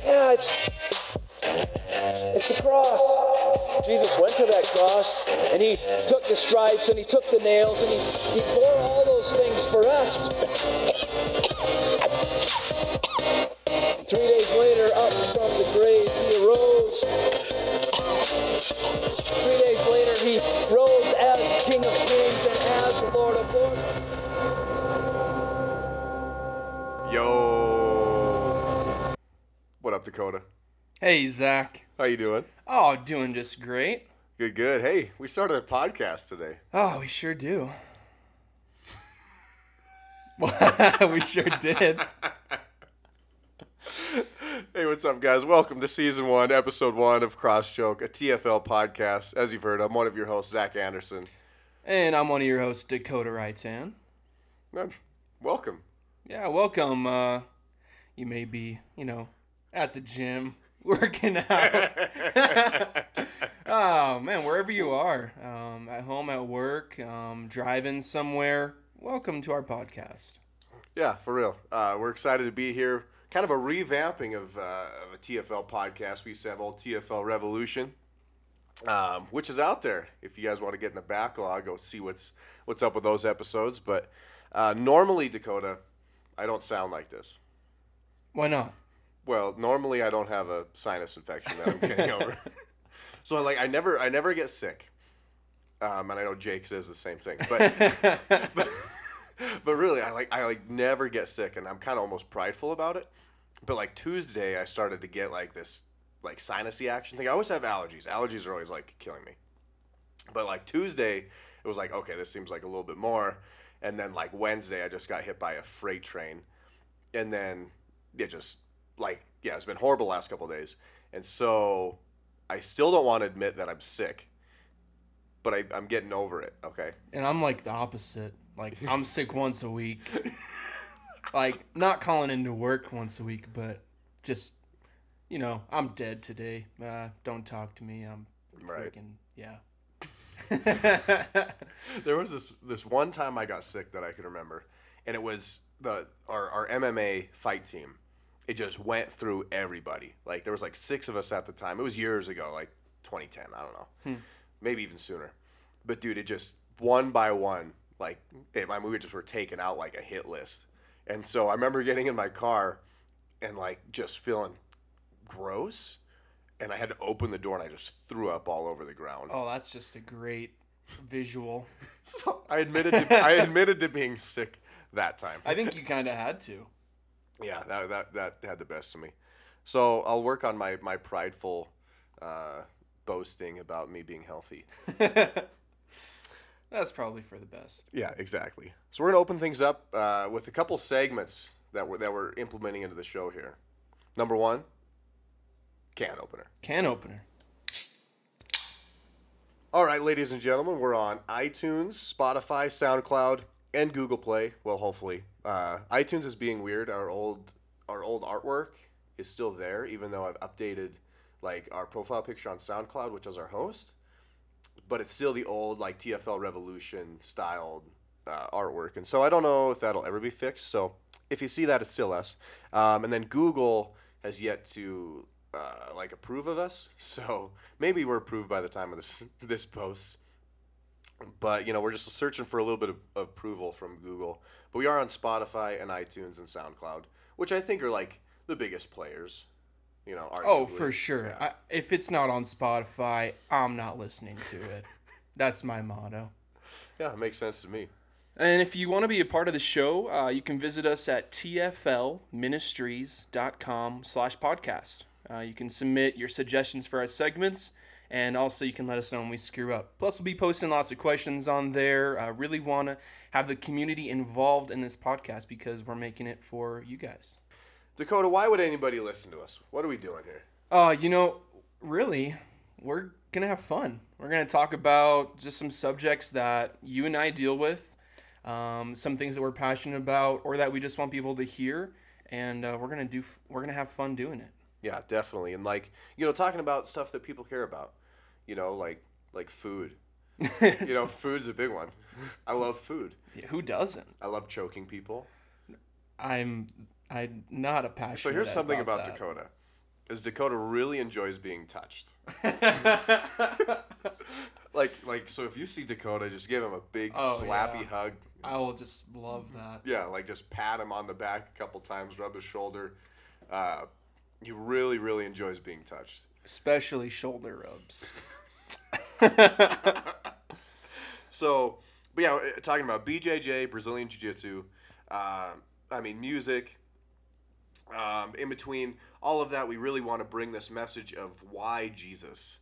Yeah, it's it's the cross. Jesus went to that cross and he took the stripes and he took the nails and he, he bore all those things for us. Three days later, up from the grave, he arose. Three days later, he rose as King of Kings and as Lord of Lords. Up, Dakota? Hey, Zach. How you doing? Oh, doing just great. Good, good. Hey, we started a podcast today. Oh, we sure do. we sure did. Hey, what's up, guys? Welcome to season one, episode one of Cross Joke, a TFL podcast. As you've heard, I'm one of your hosts, Zach Anderson. And I'm one of your hosts, Dakota Wrightan. Man, welcome. Yeah, welcome. Uh, you may be, you know, at the gym, working out. oh, man, wherever you are, um, at home, at work, um, driving somewhere, welcome to our podcast. Yeah, for real. Uh, we're excited to be here. Kind of a revamping of, uh, of a TFL podcast. We used to have old TFL Revolution, um, which is out there. If you guys want to get in the backlog, go see what's what's up with those episodes. But uh, normally, Dakota, I don't sound like this. Why not? Well, normally I don't have a sinus infection that I'm getting over. So I like I never I never get sick. Um, and I know Jake says the same thing, but but, but really I like I like never get sick, and I'm kind of almost prideful about it. But like Tuesday, I started to get like this like sinusy action thing. I always have allergies. Allergies are always like killing me. But like Tuesday, it was like okay, this seems like a little bit more. And then like Wednesday, I just got hit by a freight train, and then it just like yeah, it's been horrible the last couple of days. And so I still don't want to admit that I'm sick, but I, I'm getting over it. Okay. And I'm like the opposite. Like I'm sick once a week. like not calling into work once a week, but just you know, I'm dead today. Uh, don't talk to me. I'm Right. freaking yeah. There was this this one time I got sick that I can remember, and it was the our, our MMA fight team. It just went through everybody. Like there was like six of us at the time. It was years ago, like 2010. I don't know, hmm. maybe even sooner. But dude, it just one by one, like it, my movie just were taken out like a hit list. And so I remember getting in my car, and like just feeling gross, and I had to open the door and I just threw up all over the ground. Oh, that's just a great visual. So I admitted to, I admitted to being sick that time. I think you kind of had to. Yeah, that, that that had the best of me. So I'll work on my my prideful uh, boasting about me being healthy. That's probably for the best. Yeah, exactly. So we're gonna open things up uh, with a couple segments that we're that we're implementing into the show here. Number one, can opener. Can opener. All right, ladies and gentlemen, we're on iTunes, Spotify, SoundCloud, and Google Play. Well, hopefully, uh, iTunes is being weird. Our old our old artwork is still there, even though I've updated like our profile picture on SoundCloud, which is our host. But it's still the old like TFL Revolution styled uh, artwork, and so I don't know if that'll ever be fixed. So if you see that, it's still us. Um, and then Google has yet to uh, like approve of us, so maybe we're approved by the time of this this post. But you know, we're just searching for a little bit of, of approval from Google. But we are on Spotify and iTunes and SoundCloud, which I think are like the biggest players. You know, Oh, for sure. Yeah. I, if it's not on Spotify, I'm not listening to it. That's my motto. yeah, it makes sense to me. And if you want to be a part of the show, uh, you can visit us at tflministries.com slash podcast. Uh, you can submit your suggestions for our segments, and also you can let us know when we screw up. Plus, we'll be posting lots of questions on there. I really want to have the community involved in this podcast because we're making it for you guys. Dakota, why would anybody listen to us? What are we doing here? Uh, you know, really, we're gonna have fun. We're gonna talk about just some subjects that you and I deal with, um, some things that we're passionate about, or that we just want people to hear, and uh, we're gonna do. We're gonna have fun doing it. Yeah, definitely. And like, you know, talking about stuff that people care about. You know, like like food. you know, food's a big one. I love food. Yeah, who doesn't? I love choking people. I'm. I'm not a passionate. So here's something about, that. Dakota. is Dakota really enjoys being touched. like like so if you see Dakota, just give him a big Oh, slappy yeah. hug. I will just love that. Yeah, like just pat him on the back a couple times, rub his shoulder. Uh, he really really enjoys being touched. Especially shoulder rubs. So, but yeah, uh, talking about BJJ, Brazilian Jiu Jitsu, uh, I mean, music, um, in between all of that, we really want to bring this message of why Jesus.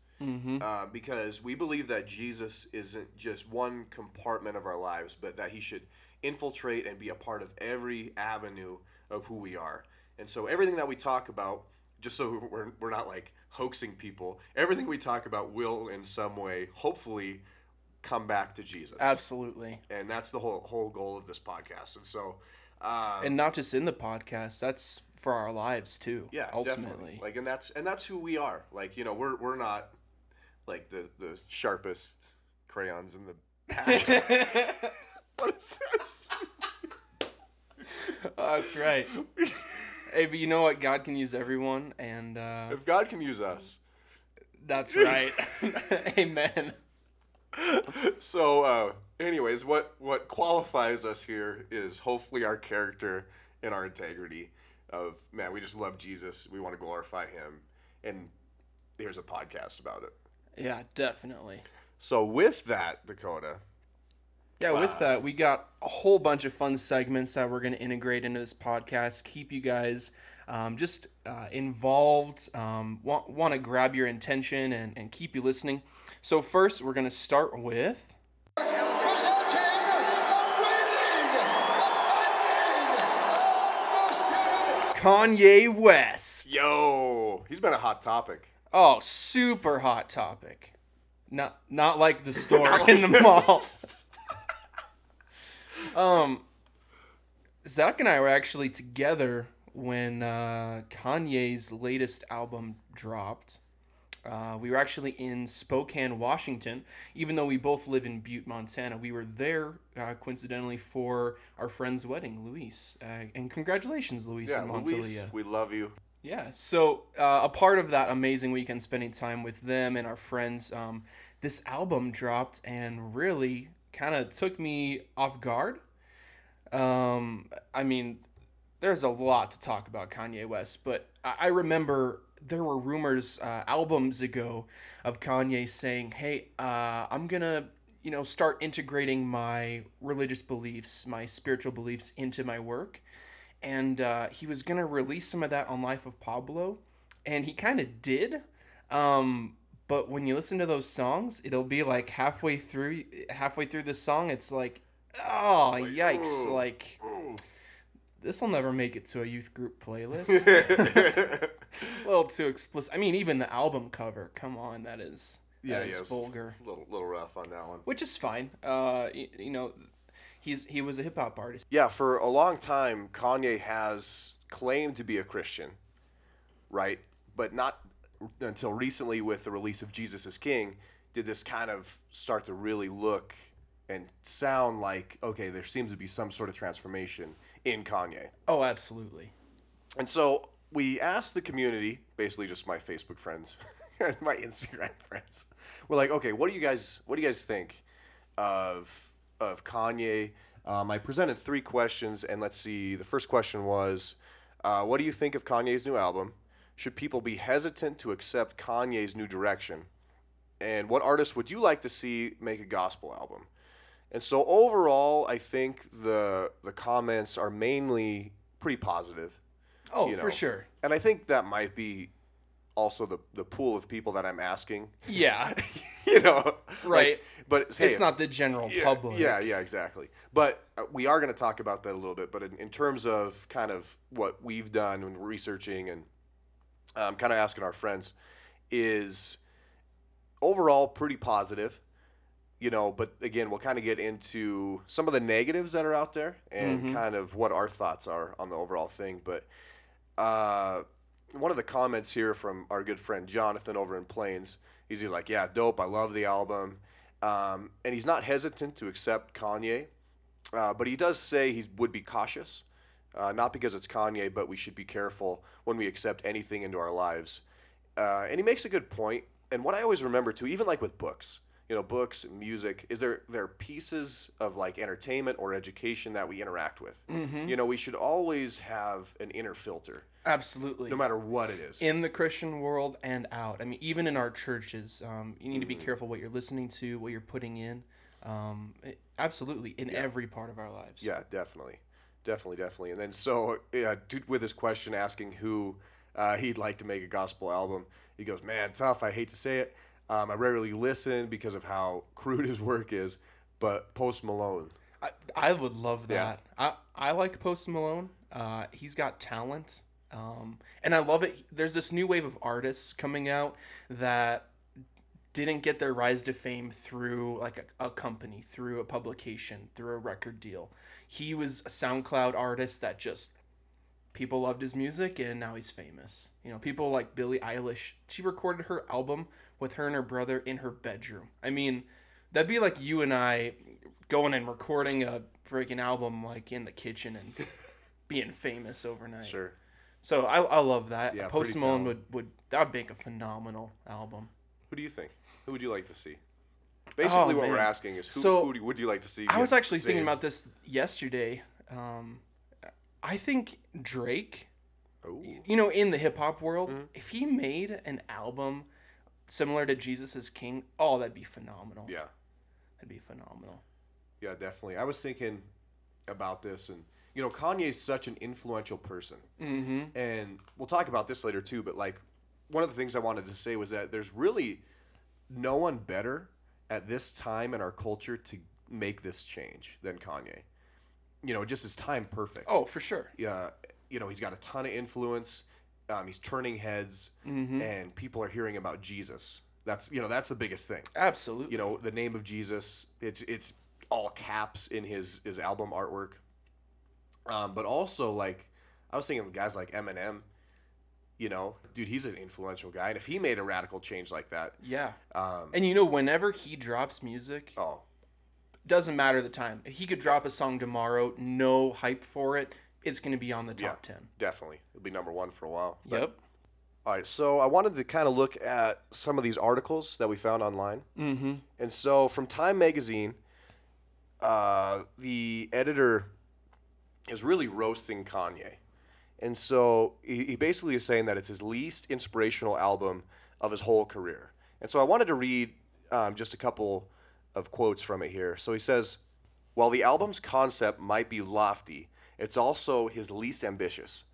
Uh, because we believe that Jesus isn't just one compartment of our lives, but that he should infiltrate and be a part of every avenue of who we are. And so, everything that we talk about, just so we're, we're not like hoaxing people, everything we talk about will in some way, hopefully, come back to Jesus. Absolutely. And that's the whole whole goal of this podcast. And so, um, And not just in the podcast, that's for our lives too. yeah, ultimately. definitely. Like, and that's and that's who we are. Like, you know, we're we're not like the the sharpest crayons in the pack. what is this? Oh, that's right. hey, but you know what? God can use everyone, and uh, If God can use us, that's right. Amen. so uh, anyways, what what qualifies us here is hopefully our character and our integrity. Of man, we just love Jesus. We want to glorify Him, and here's a podcast about it. Yeah, definitely. So with that, Dakota, Yeah, with that, we got a whole bunch of fun segments that we're going to integrate into this podcast. Keep you guys um, just uh, involved, um, want, want to grab your attention and, and keep you listening. So, first, we're going to start with. Presenting the winning, the defending, Kanye West. yo, he's been a hot topic. Oh, super hot topic. Not not like the store in the mall. Um, Zach and I were actually together when uh, Kanye's latest album dropped. Uh, we were actually in Spokane, Washington. Even though we both live in Butte, Montana, we were there uh, coincidentally for our friend's wedding, Luis. Uh, and congratulations, Luis Yeah, and Montalia. Luis, we love you. Yeah. So uh, a part of that amazing weekend spending time with them and our friends, um, this album dropped and really kind of took me off guard. Um, I mean, there's a lot to talk about Kanye West, but I, remember there were rumors uh, albums ago of Kanye saying, "Hey, uh, I'm gonna." You know, start integrating my religious beliefs, my spiritual beliefs into my work and uh, he was gonna release some of that on Life of Pablo, and he kind of did. Um, but when you listen to those songs, it'll be like halfway through, halfway through the song, it's like, oh yikes! like this will never make it to a youth group playlist. a little too explicit. I mean, even the album cover. Come on, that is yeah, that is yeah, it's vulgar, A little, little rough on that one. which is fine. Uh, y- you know, he's he was a hip hop artist. Yeah, for a long time, Kanye has claimed to be a Christian, right? But not until recently, with the release of Jesus is King, did this kind of start to really look and sound like, okay, there seems to be some sort of transformation in Kanye. Oh, absolutely. And so we asked the community, basically just my Facebook friends and my Instagram friends. We're like, okay, what do you guys what do you guys think of of Kanye? Um, I presented three questions, and let's see. The first question was, uh, what do you think of Kanye's new album? Should people be hesitant to accept Kanye's new direction? And what artist would you like to see make a gospel album? And so overall, I think the the comments are mainly pretty positive Oh, you know. for sure. and I think that might be also the the pool of people that I'm asking. Yeah. you know, like, Right. but hey, it's not the general yeah, public. Yeah, yeah, exactly. But uh, we are going to talk about that a little bit. But in, in terms of kind of what we've done and researching and um, kind of asking our friends, is overall pretty positive. You know, but again, we'll kind of get into some of the negatives that are out there and kind of what our thoughts are on the overall thing. But uh, one of the comments here from our good friend Jonathan over in Plains, he's he's like, "Yeah, dope. I love the album," um, and he's not hesitant to accept Kanye, uh, but he does say he would be cautious Uh, not because it's Kanye, but we should be careful when we accept anything into our lives. Uh, and he makes a good point. And what I always remember too, even like with books, you know, books, music, is there there are pieces of like entertainment or education that we interact with. You know, we should always have an inner filter, Absolutely. no matter what it is. in the Christian world and out. I mean, even in our churches, um, you need to be careful what you're listening to, what you're putting in. Um, it- absolutely, in every part of our lives. Yeah, definitely, definitely, definitely. And then so yeah, dude, with his question asking who uh, he'd like to make a gospel album, he goes, "Man, tough. I hate to say it. Um, I rarely listen because of how crude his work is, but Post Malone. I, I would love Yeah. that. I, I like Post Malone. Uh, he's got talent. Um, and I love it. There's this new wave of artists coming out that didn't get their rise to fame through like a, a company, through a publication, through a record deal. He was a SoundCloud artist that just people loved his music and now he's famous. You know, people like Billie Eilish. She recorded her album with her and her brother in her bedroom. I mean, that'd be like you and I going and recording a freaking album like in the kitchen and being famous overnight. Sure. So I, I love that. Yeah, Post Malone talented. would, would that would make a phenomenal album. Who do you think? Who would you like to see? Basically, what we're Oh, asking is who, So, who do, would you like to see? I was actually thinking about this yesterday. Um, I think Drake, Ooh, you know, in the hip hop world, Mm-hmm. if he made an album similar to Jesus is King, oh, that'd be phenomenal. yeah, That'd be phenomenal. yeah, definitely. I was thinking about this, and you know, Kanye's such an influential person, mm-hmm. and we'll talk about this later too. But like, one of the things I wanted to say was that there's really no one better at this time in our culture to make this change than Kanye. You know, just his time perfect. Oh, for sure. yeah, you know, he's got a ton of influence. Um, he's turning heads, Mm-hmm. and people are hearing about Jesus. That's you know that's the biggest thing. Absolutely. You know, the name of Jesus. It's it's all caps in his his album artwork. Um, but also like I was thinking of guys like Eminem. You know, dude, he's an influential guy, and if he made a radical change like that, yeah. um, And you know, whenever he drops music, oh, doesn't matter the time. He could drop a song tomorrow, no hype for it. It's going to be on the yeah, top 10. definitely, it'll be number one for a while. But- Yep. All right, so I wanted to kind of look at some of these articles that we found online. Mm-hmm. And so from Time Magazine, uh, the editor is really roasting Kanye. And so he, he basically is saying that it's his least inspirational album of his whole career. And so I wanted to read um, just a couple of quotes from it here. So he says, While the album's concept might be lofty, it's also his least ambitious.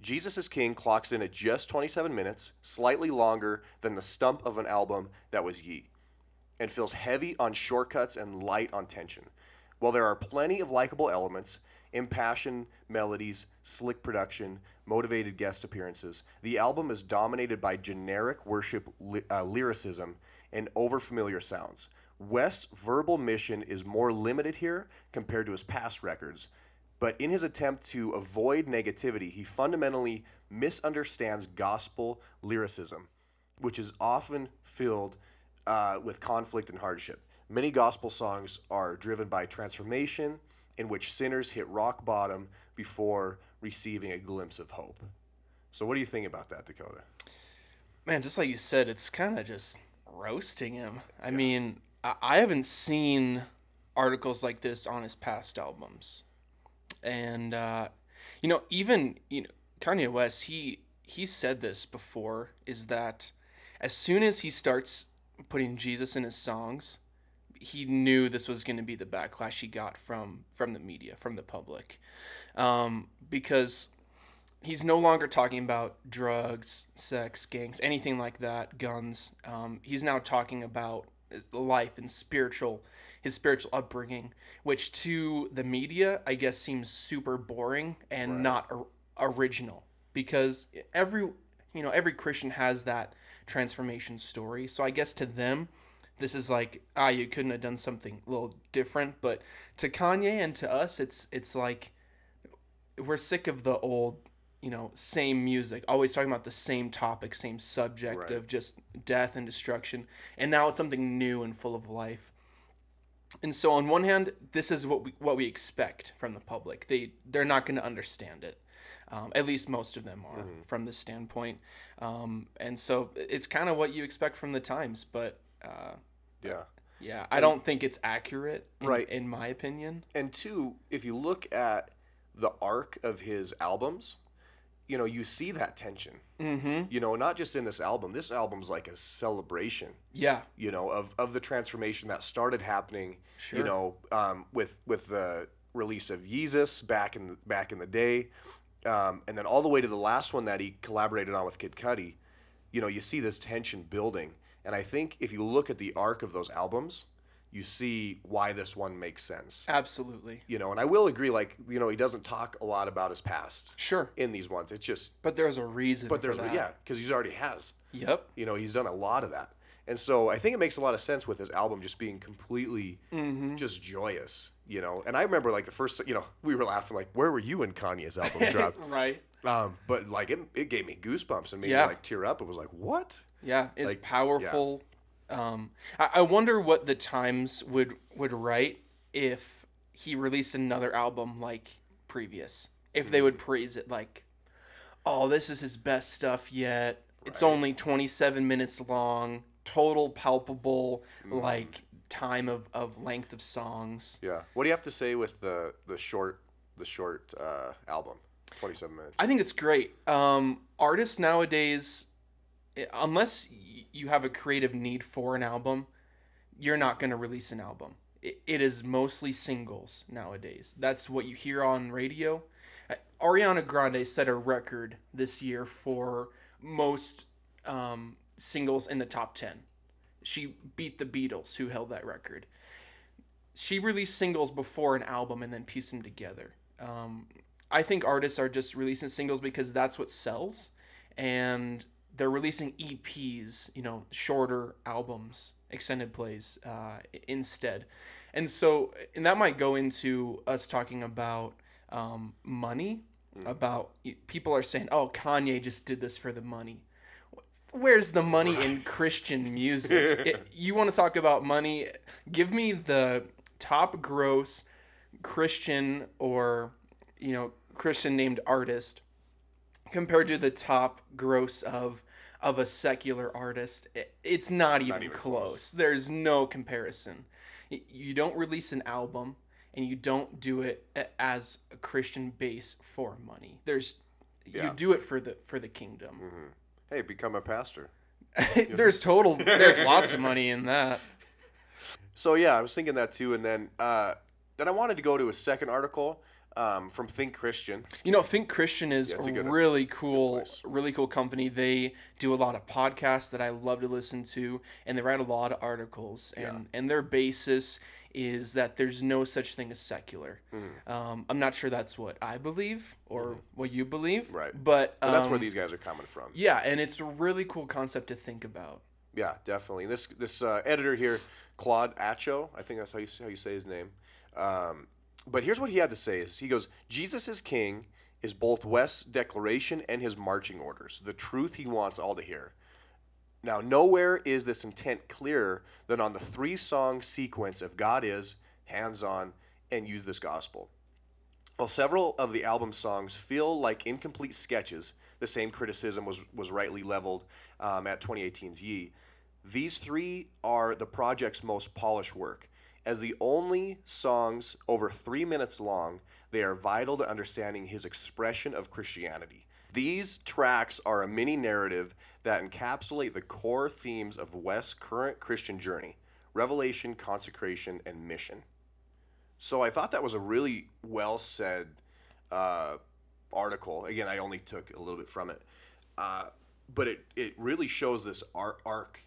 Jesus is King clocks in at just 27 minutes, slightly longer than the stump of an album that was Ye, and feels heavy on shortcuts and light on tension. While there are plenty of likable elements, impassioned melodies, slick production, motivated guest appearances, the album is dominated by generic worship ly- uh, lyricism and overfamiliar sounds. West's verbal mission is more limited here compared to his past records, but in his attempt to avoid negativity, he fundamentally misunderstands gospel lyricism, which is often filled uh, with conflict and hardship. Many gospel songs are driven by transformation, in which sinners hit rock bottom before receiving a glimpse of hope. So, what do you think about that, Dakota? Man, just like you said, it's kind of just roasting him. I mean, I, I haven't seen articles like this on his past albums, and uh, you know, even you know, Kanye West, he he said this before, is that as soon as he starts putting Jesus in his songs, he knew this was going to be the backlash he got from from the media, from the public, um, because he's no longer talking about drugs, sex, gangs, anything like that, guns. Um, he's now talking about life and spiritual, his spiritual upbringing, which to the media, I guess, seems super boring and not or- original because every you know every Christian has that transformation story. So I guess to them, this is like ah, you couldn't have done something a little different. But to Kanye and to us, it's it's like we're sick of the old you know same music always talking about the same topic same subject Right. of just death and destruction and now it's something new and full of life and so on one hand, this is what we what we expect from the public. They they're not going to understand it. Um, at least most of them are from this standpoint. Um, and so it's kind of what you expect from the Times, but uh, Yeah. yeah, I don't think it's accurate, in, Right. in my opinion. And two, if you look at the arc of his albums, you know, you see that tension. Mm-hmm. You know, not just in this album. This album's like a celebration. Yeah, You know, of, of the transformation that started happening. Sure. You know, um, with with the release of Yeezus back in the, back in the day, um, and then all the way to the last one that he collaborated on with Kid Cudi. You know, you see this tension building, and I think if you look at the arc of those albums, you see why this one makes sense absolutely. you know and i will agree like you know he doesn't talk a lot about his past Sure, in these ones it's just but there's a reason. but there's for that. yeah because he's already has Yep. you know he's done a lot of that and so i think it makes a lot of sense with his album just being completely Mm-hmm. just joyous you know and i remember like the first you know we were laughing like where were you when kanye's album dropped Right. Um, but like it, it gave me goosebumps and made Yeah. me like tear up it was like what Yeah, it's Like, yeah. powerful. Um, I, I wonder what the Times would would write if he released another album like previous. If they would praise it like, "Oh, this is his best stuff yet. It's only 27 minutes long. Total palpable like time of, of length of songs." yeah what do you have to say with the the short the short uh, album 27 minutes I think it's great. Um, artists nowadays, unless you have a creative need for an album, you're not going to release an album. It, is mostly singles nowadays. That's what you hear on radio. Uh, Ariana Grande set a record this year for most um, singles in the top 10. She beat the Beatles, who held that record. She released singles before an album and then pieced them together. Um, I think artists are just releasing singles because that's what sells, and they're releasing EPs, you know, shorter albums, extended plays uh, instead. And so, and that might go into us talking about um, money. About people are saying, "Oh, Kanye just did this for the money." Where's the money in Christian music? It- you want to talk about money? Give me the top gross Christian or you know Christian named artist compared to the top gross of of a secular artist. It's not even, even close. close. There's no comparison. You don't release an album and you don't do it as a Christian base for money. There's Yeah. you do it for the for the kingdom. hey become a pastor there's total there's lots of money in that. So yeah, I was thinking that too, and then uh, then I wanted to go to a second article um, from Think Christian. You know, Think Christian is it's a good- really cool, really cool company. They do a lot of podcasts that I love to listen to, and they write a lot of articles. And and their basis is that there's no such thing as secular. Mm-hmm. Um, I'm not sure that's what I believe or what you believe, Right. But And that's where um, these guys are coming from. yeah, and it's a really cool concept to think about. Yeah, definitely. This this uh, editor here, Claude Acho, I think that's how you how you say his name. Um, but here's what he had to say: is he goes, Jesus is King is both West's declaration and his marching orders, the truth he wants all to hear. Now, nowhere is this intent clearer than on the three song sequence of God is, hands on, and use this gospel. While several of the album's songs feel like incomplete sketches, the same criticism was, was rightly leveled um, at 2018's Ye. These three are the project's most polished work. As the only songs over three minutes long, they are vital to understanding his expression of Christianity. These tracks are a mini narrative that encapsulate the core themes of West's current Christian journey revelation, consecration, and mission. So I thought that was a really well said uh, article. Again, I only took a little bit from it, uh, but it, it really shows this ar- arc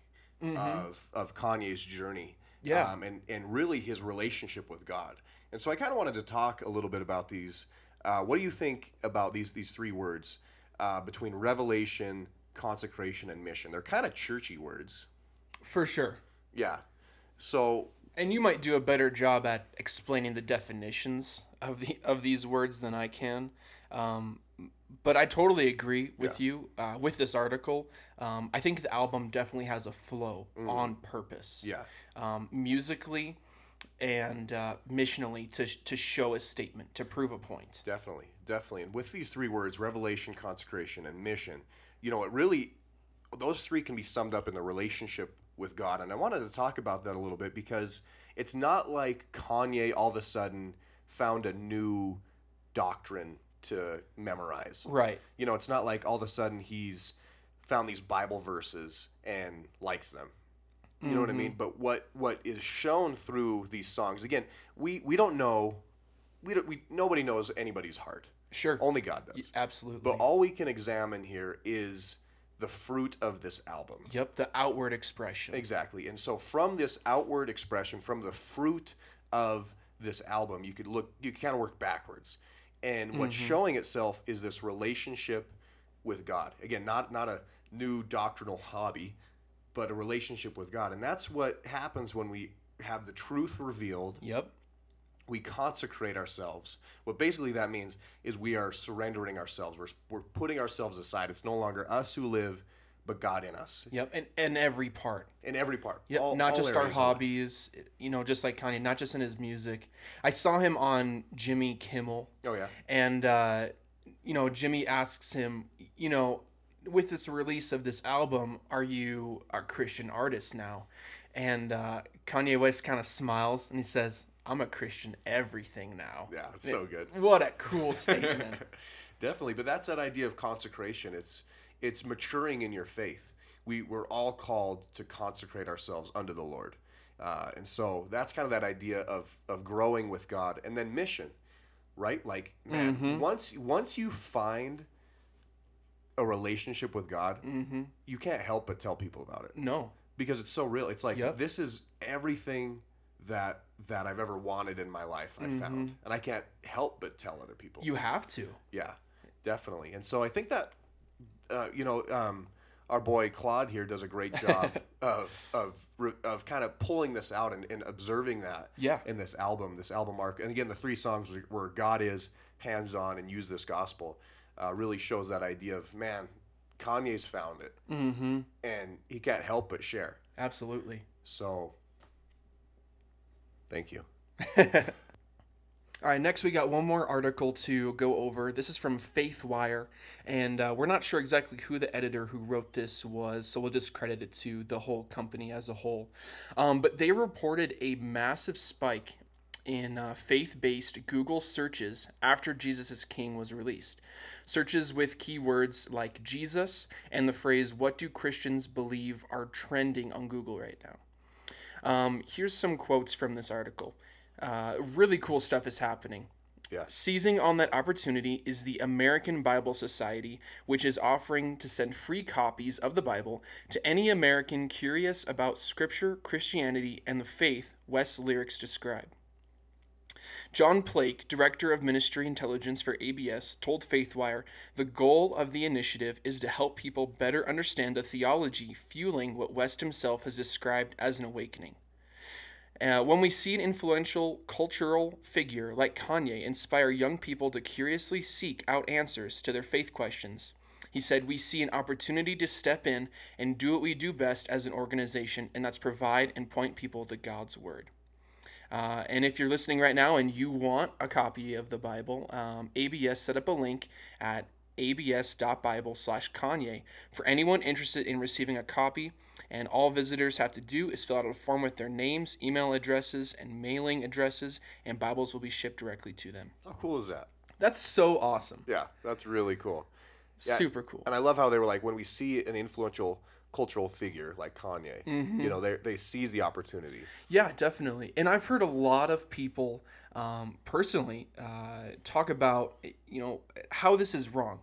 of of Kanye's journey, Yeah. um, and and really his relationship with God. And so I kind of wanted to talk a little bit about these. Uh, what do you think about these these three words uh, between revelation, consecration, and mission? They're kind of churchy words. For sure. Yeah. So And you might do a better job at explaining the definitions of the of these words than I can. Um, but I totally agree with you uh, with this article. Um, I think the album definitely has a flow on purpose. yeah, Um, musically, and uh, missionally to to show a statement to prove a point. Definitely, definitely. And with these three words, revelation, consecration, and mission, you know, it really, those three can be summed up in the relationship with God. And I wanted to talk about that a little bit because it's not like Kanye all of a sudden found a new doctrine to memorize. Right. You know, it's not like all of a sudden he's found these Bible verses and likes them. You know what I mean? Mm-hmm. But what what is shown through these songs again, we we don't know, we don't we nobody knows anybody's heart. Sure. Only God does. Absolutely. But all we can examine here is the fruit of this album. yep. The outward expression. Exactly. And so from this outward expression, from the fruit of this album, you could look you can kind of work backwards. And what's mm-hmm. showing itself is this relationship with God. Again, not not a new doctrinal hobby, but a relationship with God. And that's what happens when we have the truth revealed Yep. we consecrate ourselves. What basically that means is we are surrendering ourselves. We're, we're putting ourselves aside. It's no longer us who live, but God in us, Yep. And and every part. in every part. Yep, all- not all just our areas of life. hobbies, you know, just like Kanye, not just in his music. I saw him on Jimmy Kimmel, Oh, yeah. and uh, you know, Jimmy asks him, you know, with this release of this album, are you a Christian artist now? And uh, Kanye West kind of smiles and he says, "I'm a Christian everything now." Yeah, it's so good. What a cool statement. Definitely, but that's that idea of consecration. It's it's maturing in your faith. We we're all called to consecrate ourselves unto the Lord, uh, and so that's kind of that idea of of growing with God, and then mission, right? Like man, Mm-hmm. once once you find a relationship with God, Mm-hmm. you can't help but tell people about it no. because it's so real. It's like Yep. this is everything that that I've ever wanted in my life. I found, and I can't help but tell other people. Mm-hmm. You have to. Yeah, definitely. And so I think that uh, you know um, our boy Claude here does a great job of of of kind of pulling this out and, and observing that Yeah. in this album, this album arc. And again, the three songs where- God is hands on and use this gospel uh, really shows that idea of man, Kanye's found it, Mm-hmm. and he can't help but share. Absolutely. So, thank you. All right, next we got one more article to go over. This is from FaithWire, and uh, we're not sure exactly who the editor who wrote this was, so we'll just credit it to the whole company as a whole. Um, but they reported a massive spike in uh, faith based Google searches after Jesus is King was released. Searches with keywords like Jesus and the phrase, What do Christians believe, are trending on Google right now. Um, here's some quotes from this article. Uh, really cool stuff is happening. Yes. Seizing on that opportunity is the American Bible Society, which is offering to send free copies of the Bible to any American curious about Scripture, Christianity, and the faith West's lyrics describe. John Plake, Director of Ministry Intelligence for ABS, told Faithwire the goal of the initiative is to help people better understand the theology fueling what West himself has described as an awakening. Uh, when we see an influential cultural figure like Kanye inspire young people to curiously seek out answers to their faith questions, he said, We see an opportunity to step in and do what we do best as an organization, and that's provide and point people to God's Word. Uh, and if you're listening right now and you want a copy of the Bible, um, ABS set up a link at abs.bible slash Kanye for anyone interested in receiving a copy. And all visitors have to do is fill out a form with their names, email addresses, and mailing addresses, and Bibles will be shipped directly to them. How cool is that? That's so awesome. Yeah, that's really cool. Yeah, Super cool. And I love how they were like, when we see an influential cultural figure like Kanye, Mm-hmm. you know, they, they seize the opportunity. Yeah, definitely. And I've heard a lot of people um, personally uh, talk about, you know, how this is wrong.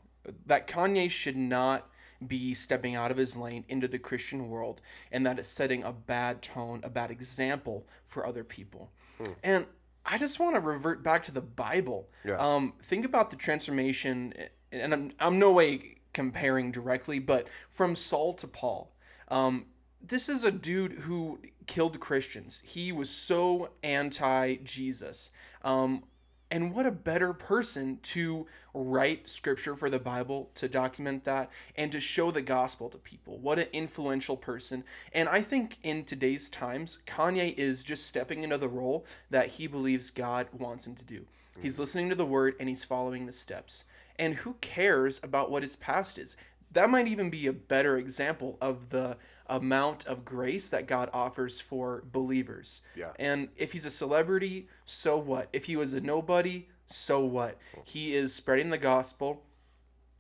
That Kanye should not be stepping out of his lane into the Christian world and that it's setting a bad tone, a bad example for other people. And I just want to revert back to the Bible. Yeah. Um, think about the transformation, and I'm, I'm no way comparing directly, but from Saul to Paul. Um, this is a dude who killed Christians. He was so anti Jesus. Um, And what a better person to write scripture for the Bible, to document that, and to show the gospel to people. What an influential person. And I think in today's times, Kanye is just stepping into the role that he believes God wants him to do. He's listening to the word and he's following the steps. And who cares about what his past is? That might even be a better example of the amount of grace that God offers for believers. Yeah. And if he's a celebrity, so what? If he was a nobody, so what? He is spreading the gospel.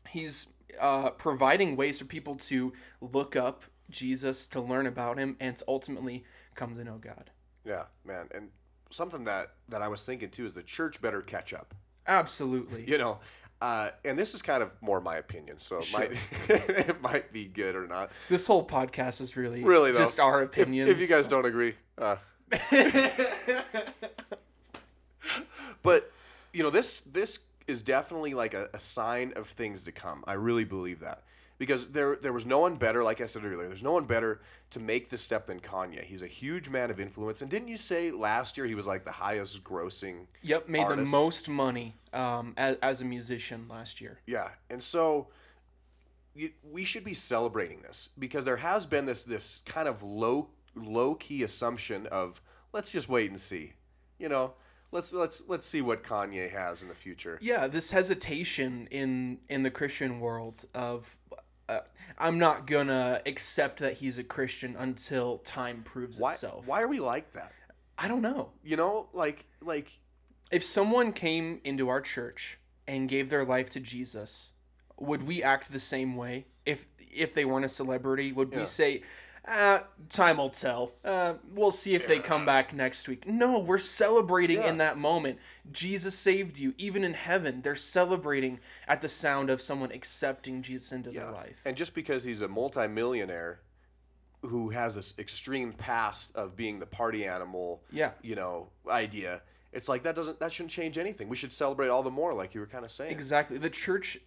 He's uh, providing ways for people to look up Jesus, to learn about him, and to ultimately come to know God. Yeah, man. And something that that I was thinking too is the church better catch up. Absolutely. You know, uh, and this is kind of more my opinion, so it might it might be good or not. This whole podcast is really, Really, though, just our If- If, you guys don't agree, uh. but you know this this is definitely like a, a sign of things to come. I really believe that because there there was no one better, like I said earlier. There's no one better to make the step than Kanye. He's a huge man of influence, and didn't you say last year he was like the highest grossing? Yep, made artist? the most money um, as, as a musician last year. Yeah, and so we should be celebrating this because there has been this this kind of low low key assumption of let's just wait and see, you know, let's let's let's see what Kanye has in the future. Yeah, this hesitation in in the Christian world of uh, I'm not gonna accept that he's a Christian until time proves Why itself. why are we like that? I don't know. You know, like like If someone came into our church and gave their life to Jesus, would we act the same way? If if they weren't a celebrity, would we say, uh, "Time will tell. Uh, we'll see if they come back next week." No, we're celebrating in that moment. Jesus saved you. Even in heaven, they're celebrating at the sound of someone accepting Jesus into their life. and just because he's a multimillionaire who has this extreme past of being the party animal, Yeah. you know, idea. It's like that doesn't that shouldn't change anything. We should celebrate all the more, like you were kind of saying. Exactly. The church,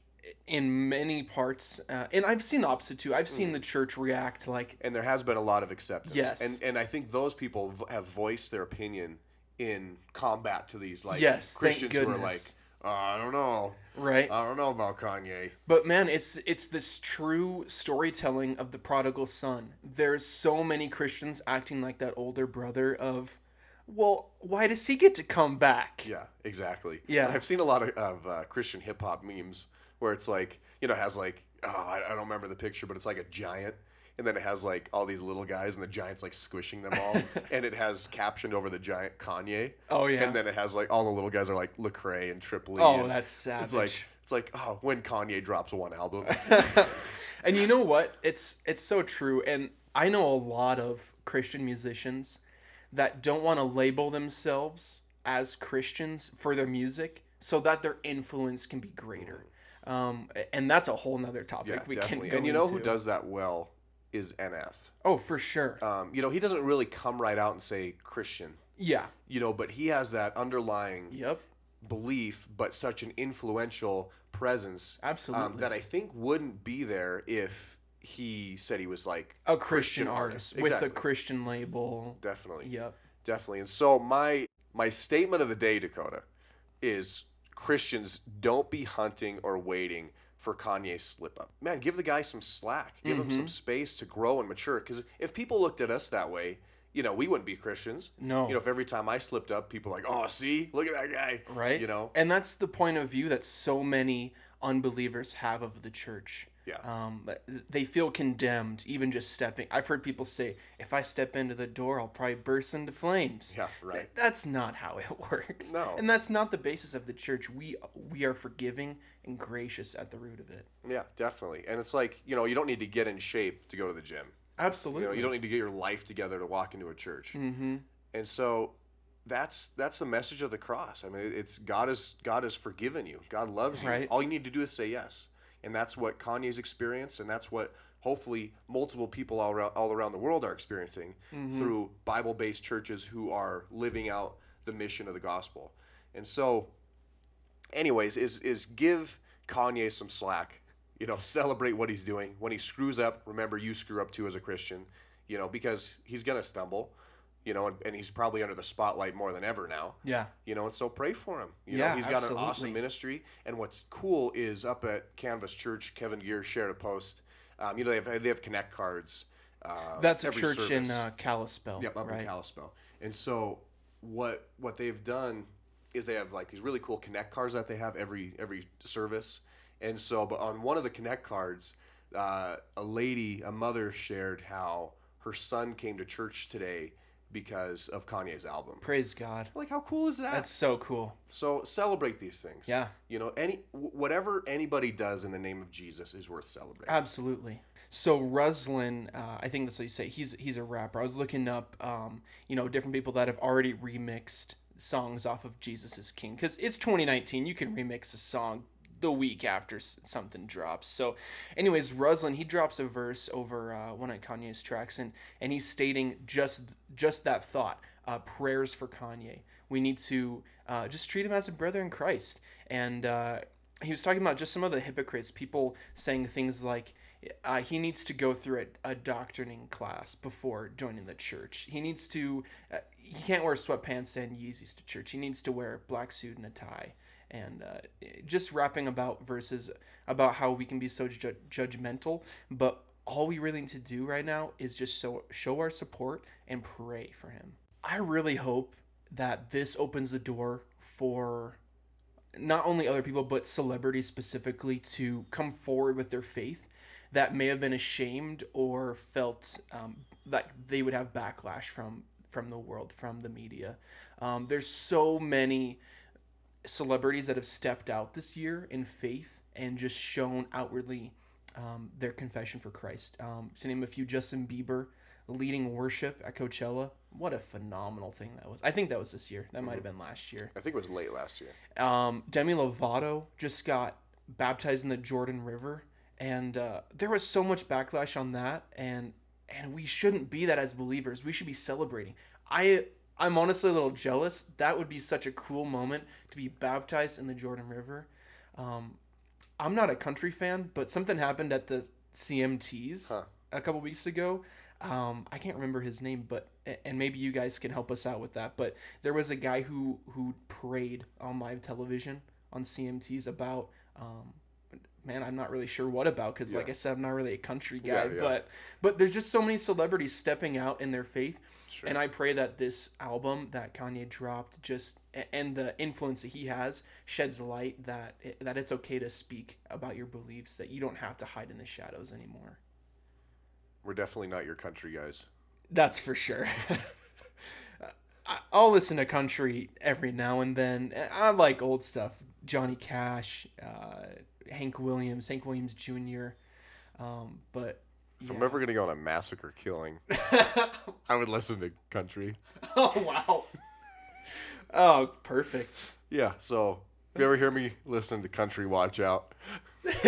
in many parts, uh, and I've seen the opposite too. I've seen the church react like and there has been a lot of acceptance. Yes. And and I think those people v- have voiced their opinion in combat to these like Yes, Christians who are like. "Uh, I don't know, right. I don't know about Kanye. But man, it's it's this true storytelling of the prodigal son. There's so many Christians acting like that older brother of, well, why does he get to come back? Yeah, exactly. Yeah. And I've seen a lot of, of uh, Christian hip hop memes where it's like, you know, it has like, oh, I, I don't remember the picture, but it's like a giant. And then it has like all these little guys, and the giant's like squishing them all. and it has captioned over the giant Kanye. Oh, yeah. And then it has like all the little guys are like Lecrae and Triple E. Oh, and that's savage. It's like it's like oh, when Kanye drops one album. And you know what? It's it's so true. And I know a lot of Christian musicians that don't want to label themselves as Christians for their music so that their influence can be greater. Mm. Um, and that's a whole nother topic yeah, we definitely. And you know who does that well is NF. Oh, for sure. Um, you know, he doesn't really come right out and say Christian. yeah. You know, but he has that underlying Yep. belief, but such an influential presence. Absolutely. Um, that I think wouldn't be there if he said he was like a Christian, artist, with Exactly. a Christian label. Definitely. Yep. Definitely. And so my my statement of the day, Dakota, is Christians don't be hunting or waiting for Kanye's slip up. Man, give the guy some slack. Give him Mm-hmm. some space to grow and mature. Because if people looked at us that way, you know, we wouldn't be Christians. No. You know, if every time I slipped up, people are like, oh, see, look at that guy. Right. You know. And that's the point of view that so many unbelievers have of the church. Yeah. Um, they feel condemned even just stepping. I've heard people say, "If I step into the door, I'll probably burst into flames." Yeah, right. Th- That's not how it works. No. And that's not the basis of the church. We we are forgiving and gracious at the root of it. Yeah, definitely. And it's like, you know, you don't need to get in shape to go to the gym. Absolutely. You know, you don't need to get your life together to walk into a church. Mm-hmm. And so that's that's the message of the cross. I mean, it's God is God has forgiven you. God loves you. Right. All you need to do is say yes. And that's what Kanye's experienced, and that's what hopefully multiple people all around all around the world are experiencing mm-hmm. through Bible-based churches who are living out the mission of the gospel. And so anyways, is is give Kanye some slack. You know, celebrate what he's doing. When he screws up, remember you screw up too as a Christian. You know, because he's gonna stumble. You know, and, and he's probably under the spotlight more than ever now. Yeah. You know, and so pray for him. You Yeah, know, he's got an awesome ministry. And what's cool is up at Canvas Church, Kevin Gear shared a post. Um, you know, they have they have connect cards. Um, That's a church in service. uh, Kalispell. Yep, up right? in Kalispell. And so what what they've done is they have like these really cool connect cards that they have every every service. And so, but on one of the connect cards, uh, a lady, a mother, shared how her son came to church today because of Kanye's album. Praise God. Like, how cool is that? That's so cool. so celebrate these things. Yeah. You know, any whatever anybody does in the name of Jesus is worth celebrating. Absolutely. So Ruslan, uh, I think that's how you say. He's he's a rapper. I was looking up, um, you know, different people that have already remixed songs off of Jesus is King because it's 2019. You can remix a song the week after something drops. So, anyways, Ruslan he drops a verse over uh, one of Kanye's tracks, and and he's stating just just that thought. Uh, prayers for Kanye. We need to uh, just treat him as a brother in Christ. And uh, he was talking about just some of the hypocrites, people saying things like uh, he needs to go through a, a doctrining class before joining the church. He needs to, uh, he can't wear sweatpants and Yeezys to church. He needs to wear a black suit and a tie. And uh, just rapping about verses about how we can be so ju- judgmental, but all we really need to do right now is just so, show our support and pray for him. I really hope that this opens the door for not only other people but celebrities specifically to come forward with their faith that may have been ashamed or felt um, like they would have backlash from from the world from the media um, there's so many celebrities that have stepped out this year in faith and just shown outwardly um, their confession for Christ. Um, to name a few, Justin Bieber leading worship at Coachella. What a phenomenal thing that was. I think that was this year. That might have been last year. I think it was late last year. Um, Demi Lovato just got baptized in the Jordan River, and uh, there was so much backlash on that, and and we shouldn't be that as believers. We should be celebrating. I I'm honestly a little jealous. That would be such a cool moment to be baptized in the Jordan River. Um, I'm not a country fan, but something happened at the CMTs a couple weeks ago. Um, I can't remember his name, but and maybe you guys can help us out with that. But there was a guy who who prayed on live television on CMTs about. Um, man, I'm not really sure what about because, like I said, I'm not really a country guy. Yeah, yeah. But but there's just so many celebrities stepping out in their faith, Sure. and I pray that this album that Kanye dropped just and the influence that he has sheds light that it, that it's okay to speak about your beliefs that you don't have to hide in the shadows anymore. We're definitely not your country guys. That's for sure. I- I'll listen to country every now and then. I like old stuff. Johnny Cash, uh, Hank Williams, Hank Williams Jr. Um, but If I'm ever gonna go on a massacre killing, I would listen to country. oh wow, oh perfect. Yeah. So if you ever hear me listening to country, watch out.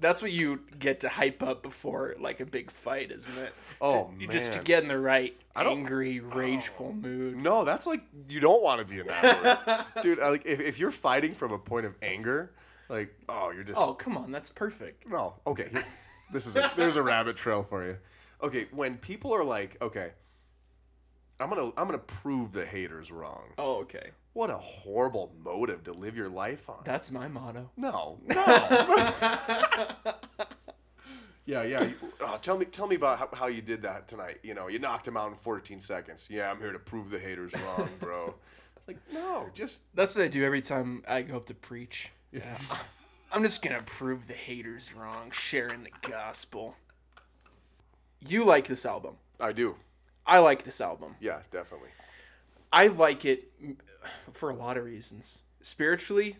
That's what you get to hype up before like a big fight, isn't it? Oh, To- just to get in the right don't- Oh. angry, rageful mood. No, that's like you don't want to be in that mood, dude. Like if, if you're fighting from a point of anger, like oh, you're just Oh come on, that's perfect. No. Okay. Here, this is a, there's a rabbit trail for you. Okay, when people are like, okay, I'm gonna I'm gonna prove the haters wrong. Oh okay, What a horrible motive to live your life on. that's my motto. no, no. yeah, yeah. you- oh, tell me tell me about how, how you did that tonight. You know, you knocked him out in 14 seconds. Yeah, I'm here to prove the haters wrong, bro. It's like no, just That's what I do every time I go up to preach. Yeah. I'm just gonna prove the haters wrong, sharing the gospel. You like this album. I do. I like this album. Yeah, definitely. I like it for a lot of reasons. Spiritually,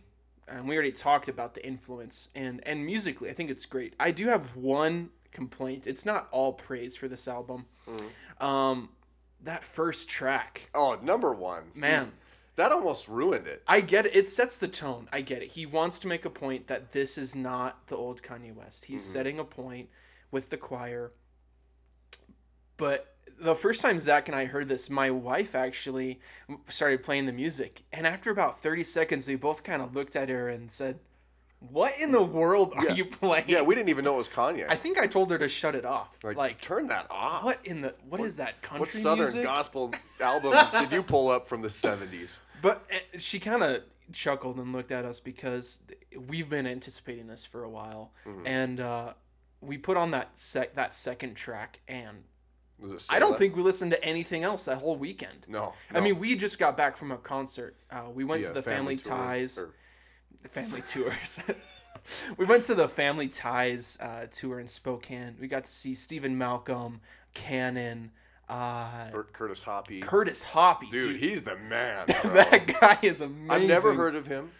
and we already talked about the influence, and and musically, I think it's great. I do have one complaint. It's not all praise for this album. Um, that first track, Oh, number one, man. That almost ruined it. I get it. It sets the tone. I get it. He wants to make a point that this is not the old Kanye West. He's mm-hmm. setting a point with the choir. But the first time Zach and I heard this, my wife actually started playing the music. And after about 30 seconds, we both kind of looked at her and said, What in the world are Yeah. you playing? Yeah, we didn't even know it was Kanye. I think I told her to shut it off. like, Like, turn that off. what in the what is that country What southern music? gospel album did you pull up from the seventies? But uh, she kind of chuckled and looked at us because we've been anticipating this for a while, Mm-hmm. and uh, we put on that sec that second track, and I don't think we listened to anything else that whole weekend. No, I mean, we just got back from a concert. Uh, we went Yeah, to the Family, tours, Ties, or- Family Tours. we went to the Family Ties uh, tour in Spokane. We got to see Steven Malcolm, Canon, uh, or Curtis Hoppy. Curtis Hoppy. Dude, Dude, he's the man. that guy is amazing. I've never heard of him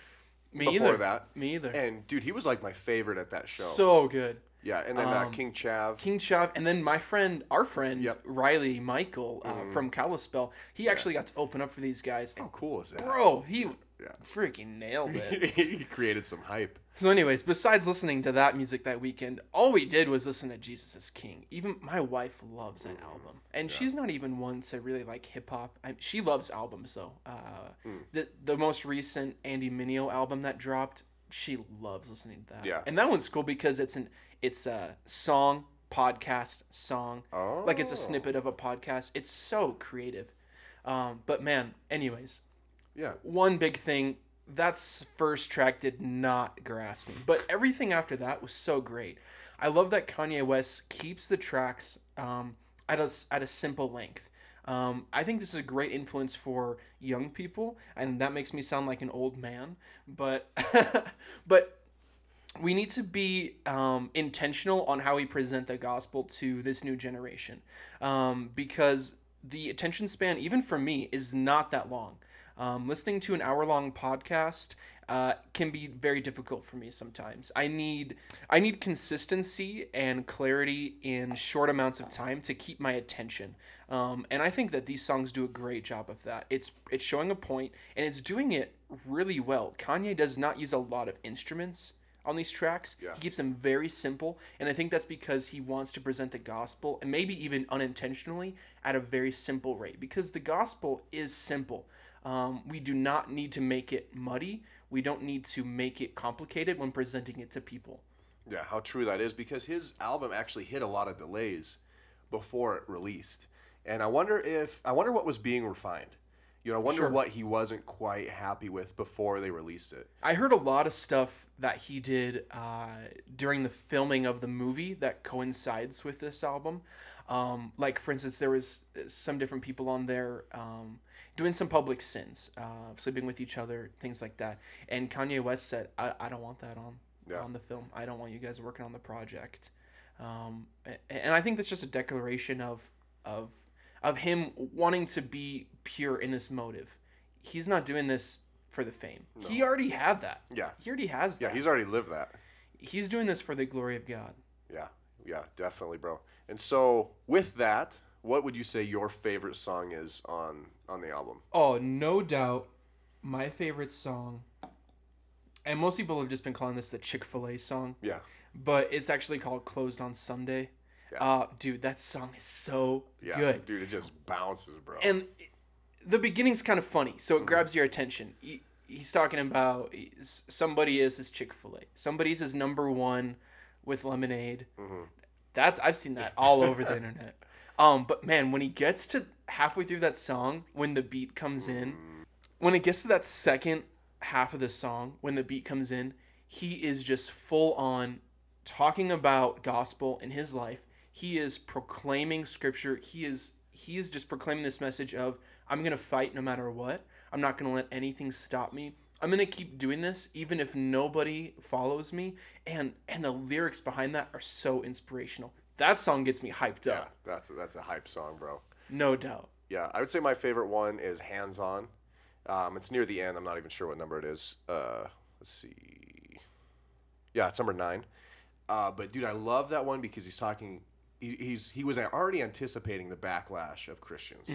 Me before either. that. Me either. And dude, he was like my favorite at that show. so good. yeah, and then uh, um, King Chav. King Chav, and then my friend, our friend Yep. Mm-hmm. Riley Michael uh, from Kalispell, he actually got to open up for these guys. How cool is that? bro, he Yeah. freaking nailed it. he created some hype. so, anyways, besides listening to that music that weekend, all we did was listen to Jesus is King. Even my wife loves that album, and she's not even one to really like hip hop. I- She loves albums though. Uh, Hmm. The the most recent Andy Mineo album that dropped, she loves listening to that. Yeah. and that one's cool because it's an it's a song podcast song. Oh, Like it's a snippet of a podcast. It's so creative. Um, but man, anyways, Yeah. one big thing that first track did not grasp me but everything after that was so great. I love that kanye west keeps the tracks um, at, a, at a simple length. Um, i think this is a great influence for young people and that makes me sound like an old man but but we need to be um, intentional on how we present the gospel to this new generation um, because the attention span even for me is not that long um, listening to an hour long podcast uh, can be very difficult for me sometimes i need i need consistency and clarity in short amounts of time to keep my attention um, and i think that these songs do a great job of that it's it's showing a point and it's doing it really well kanye does not use a lot of instruments on these tracks. Yeah. He keeps them very simple, and I think that's because he wants to present the gospel, and maybe even unintentionally, at a very simple rate. Because the gospel is simple. Um, we do not need to make it muddy. We don't need to make it complicated when presenting it to people. Yeah, how true that is because his album actually hit a lot of delays before it released. And I wonder if I wonder what was being refined. You know, I wonder Sure. what he wasn't quite happy with before they released it. I heard a lot of stuff that he did uh, during the filming of the movie that coincides with this album. Um, like, for instance, there was some different people on there um, doing some public sins, uh, sleeping with each other, things like that. And Kanye West said, "I, I don't want that on Yeah. on the film. I don't want you guys working on the project." Um, a- and I think that's just a declaration of of of him wanting to be pure in this motive. He's not doing this for the fame. He already had that. Yeah. He already has that. Yeah, he's already lived that. he's doing this for the glory of God. Yeah, yeah, definitely, bro. And so, with that, what would you say your favorite song is on on the album? Oh, no doubt, my favorite song, and most people have just been calling this the Chick Fil A song, Yeah, but it's actually called "Closed on Sunday." Yeah. Uh, dude, that song is so yeah, good. dude, it just bounces, bro. and the beginning's kind of funny, so it grabs your attention. He, he's talking about somebody is his Chick Fil A, somebody's his number one with lemonade. That's I've seen that all over the internet. Um, but man, when he gets to halfway through that song, when the beat comes in, when it gets to that second half of the song, when the beat comes in, he is just full on talking about gospel in his life. He is proclaiming scripture. He is he is just proclaiming this message of I'm going to fight no matter what. I'm not going to let anything stop me. I'm going to keep doing this even if nobody follows me. And and the lyrics behind that are so inspirational. That song gets me hyped up. yeah, that's a, that's a hype song, bro. No doubt. Yeah, I would say my favorite one is Hands On. Um, it's near the end. I'm not even sure what number it is. Uh, let's see. Yeah, it's number nine. Uh, but dude, I love that one because he's talking. He, he's he was already anticipating the backlash of Christians,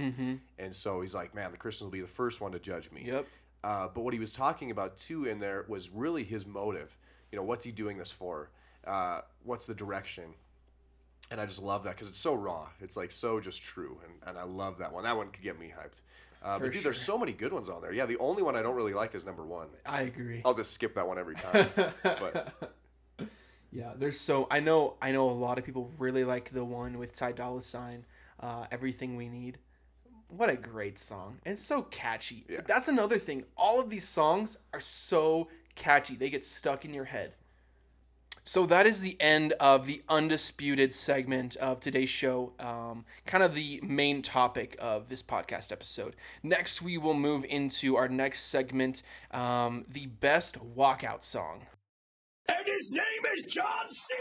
and so he's like, "Man, the Christians will be the first one to judge me." Yep. Uh, but what he was talking about too in there was really his motive. You know, what's he doing this for? Uh, what's the direction? And I just love that because it's so raw. It's like so just true, and, and I love that one. That one could get me hyped. Uh, but dude, there's so many good ones on there. Yeah, the only one I don't really like is number one. I agree. I'll just skip that one every time. but Yeah, there's so I know I know a lot of people really like the one with Ty Dolla Sign, uh, "Everything We Need." What a great song! And so catchy. Yeah. That's another thing. All of these songs are so catchy; they get stuck in your head. So that is the end of the undisputed segment of today's show. Um, kind of the main topic of this podcast episode. Next, we will move into our next segment, um, the best walkout song. And his name is John C.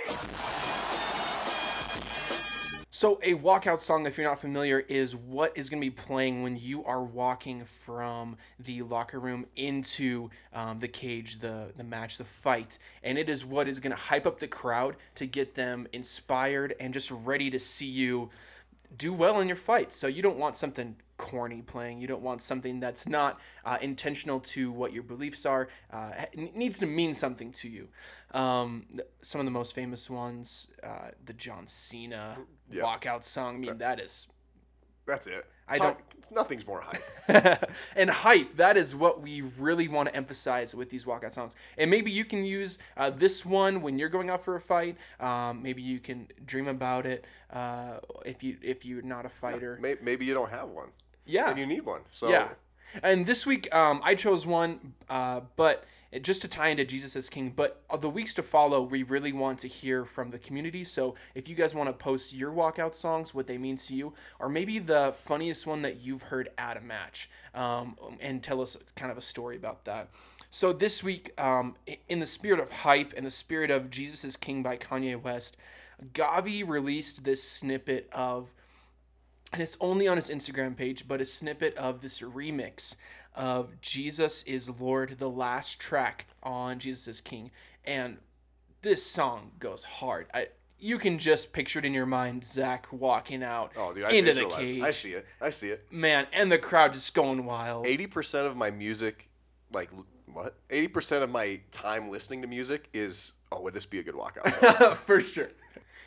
So, a walkout song, if you're not familiar, is what is going to be playing when you are walking from the locker room into um, the cage, the, the match, the fight. And it is what is going to hype up the crowd to get them inspired and just ready to see you do well in your fight. So, you don't want something corny playing. You don't want something that's not uh, intentional to what your beliefs are. Uh, it needs to mean something to you. Um, some of the most famous ones, uh, the John Cena walkout song. I mean, that is that's it. I Talk- Nothing's more hype. and hype. That is what we really want to emphasize with these walkout songs. And maybe you can use uh, this one when you're going out for a fight. Um, maybe you can dream about it uh, if you if you're not a fighter. May- Maybe you don't have one. Yeah. And you need one. So Yeah. And this week, um, I chose one, uh, but it- just to tie into Jesus as King. But the weeks to follow, we really want to hear from the community. So if you guys want to post your walkout songs, what they mean to you, or maybe the funniest one that you've heard at a match, um, and tell us kind of a story about that. So this week, um, in the spirit of hype and the spirit of Jesus is King by Kanye West, GAWVI released this snippet of and it's only on his Instagram page, but a snippet of this remix of Jesus is Lord, the last track on Jesus is King. And this song goes hard. I you can just picture it in your mind, Zach walking out Oh, dude, I into the cage. I see it. I see it. Man, and the crowd just going wild. Eighty percent of my music, like what? Eighty percent of my time listening to music is, oh, would this be a good walkout? for sure.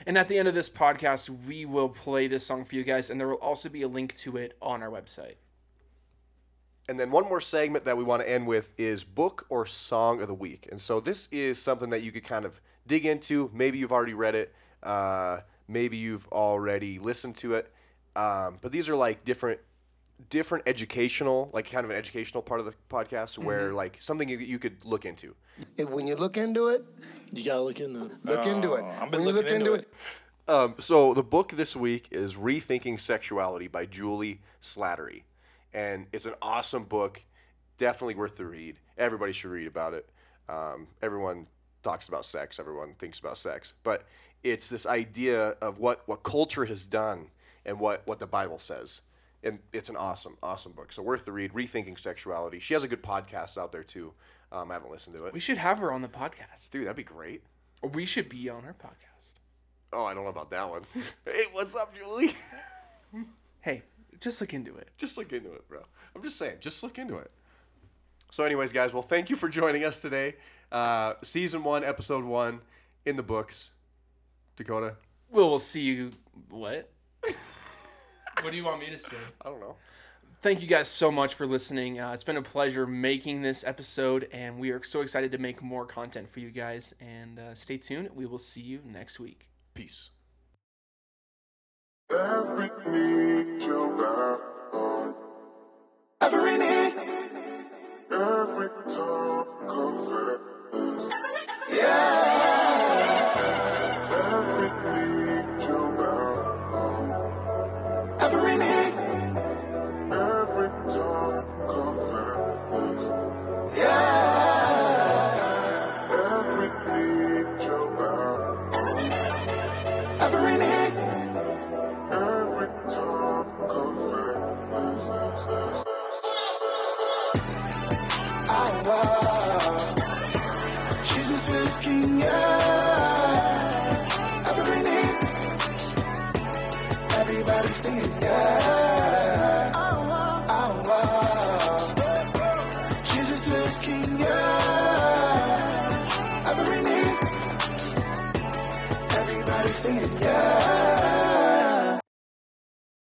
And at the end of this podcast, we will play this song for you guys, and there will also be a link to it on our website. And then one more segment that we want to end with is book or song of the week. And so this is something that you could kind of dig into. Maybe you've already read it. Uh, maybe you've already listened to it. Um, but these are like different, different educational, like kind of an educational part of the podcast where like something that you could look into. When you look into it, You gotta look into it. look into it. I've been when you look looking into, into it, Um, so the book this week is Rethinking Sexuality by Juli Slattery, and it's an awesome book. Definitely worth the read. Everybody should read about it. Um, everyone talks about sex. Everyone thinks about sex, but it's this idea of what what culture has done and what what the Bible says. And it's an awesome, awesome book. So worth the read. Rethinking Sexuality. She has a good podcast out there too. Um, I haven't listened to it. We should have her on the podcast. Dude, that'd be great. Or we should be on her podcast. Oh, I don't know about that one. hey, what's up, Juli? Hey, just look into it. just look into it, bro. I'm just saying, just look into it. So, anyways, guys, well, thank you for joining us today. Uh, season one, episode one, in the books. Dakota, Well, we'll see you. What? what do you want me to say? I don't know. Thank you guys so much for listening. Uh, it's been a pleasure making this episode, and we are so excited to make more content for you guys. And uh, stay tuned. We will see you next week. Peace. Every need to bow, Every need, every tongue confess. Every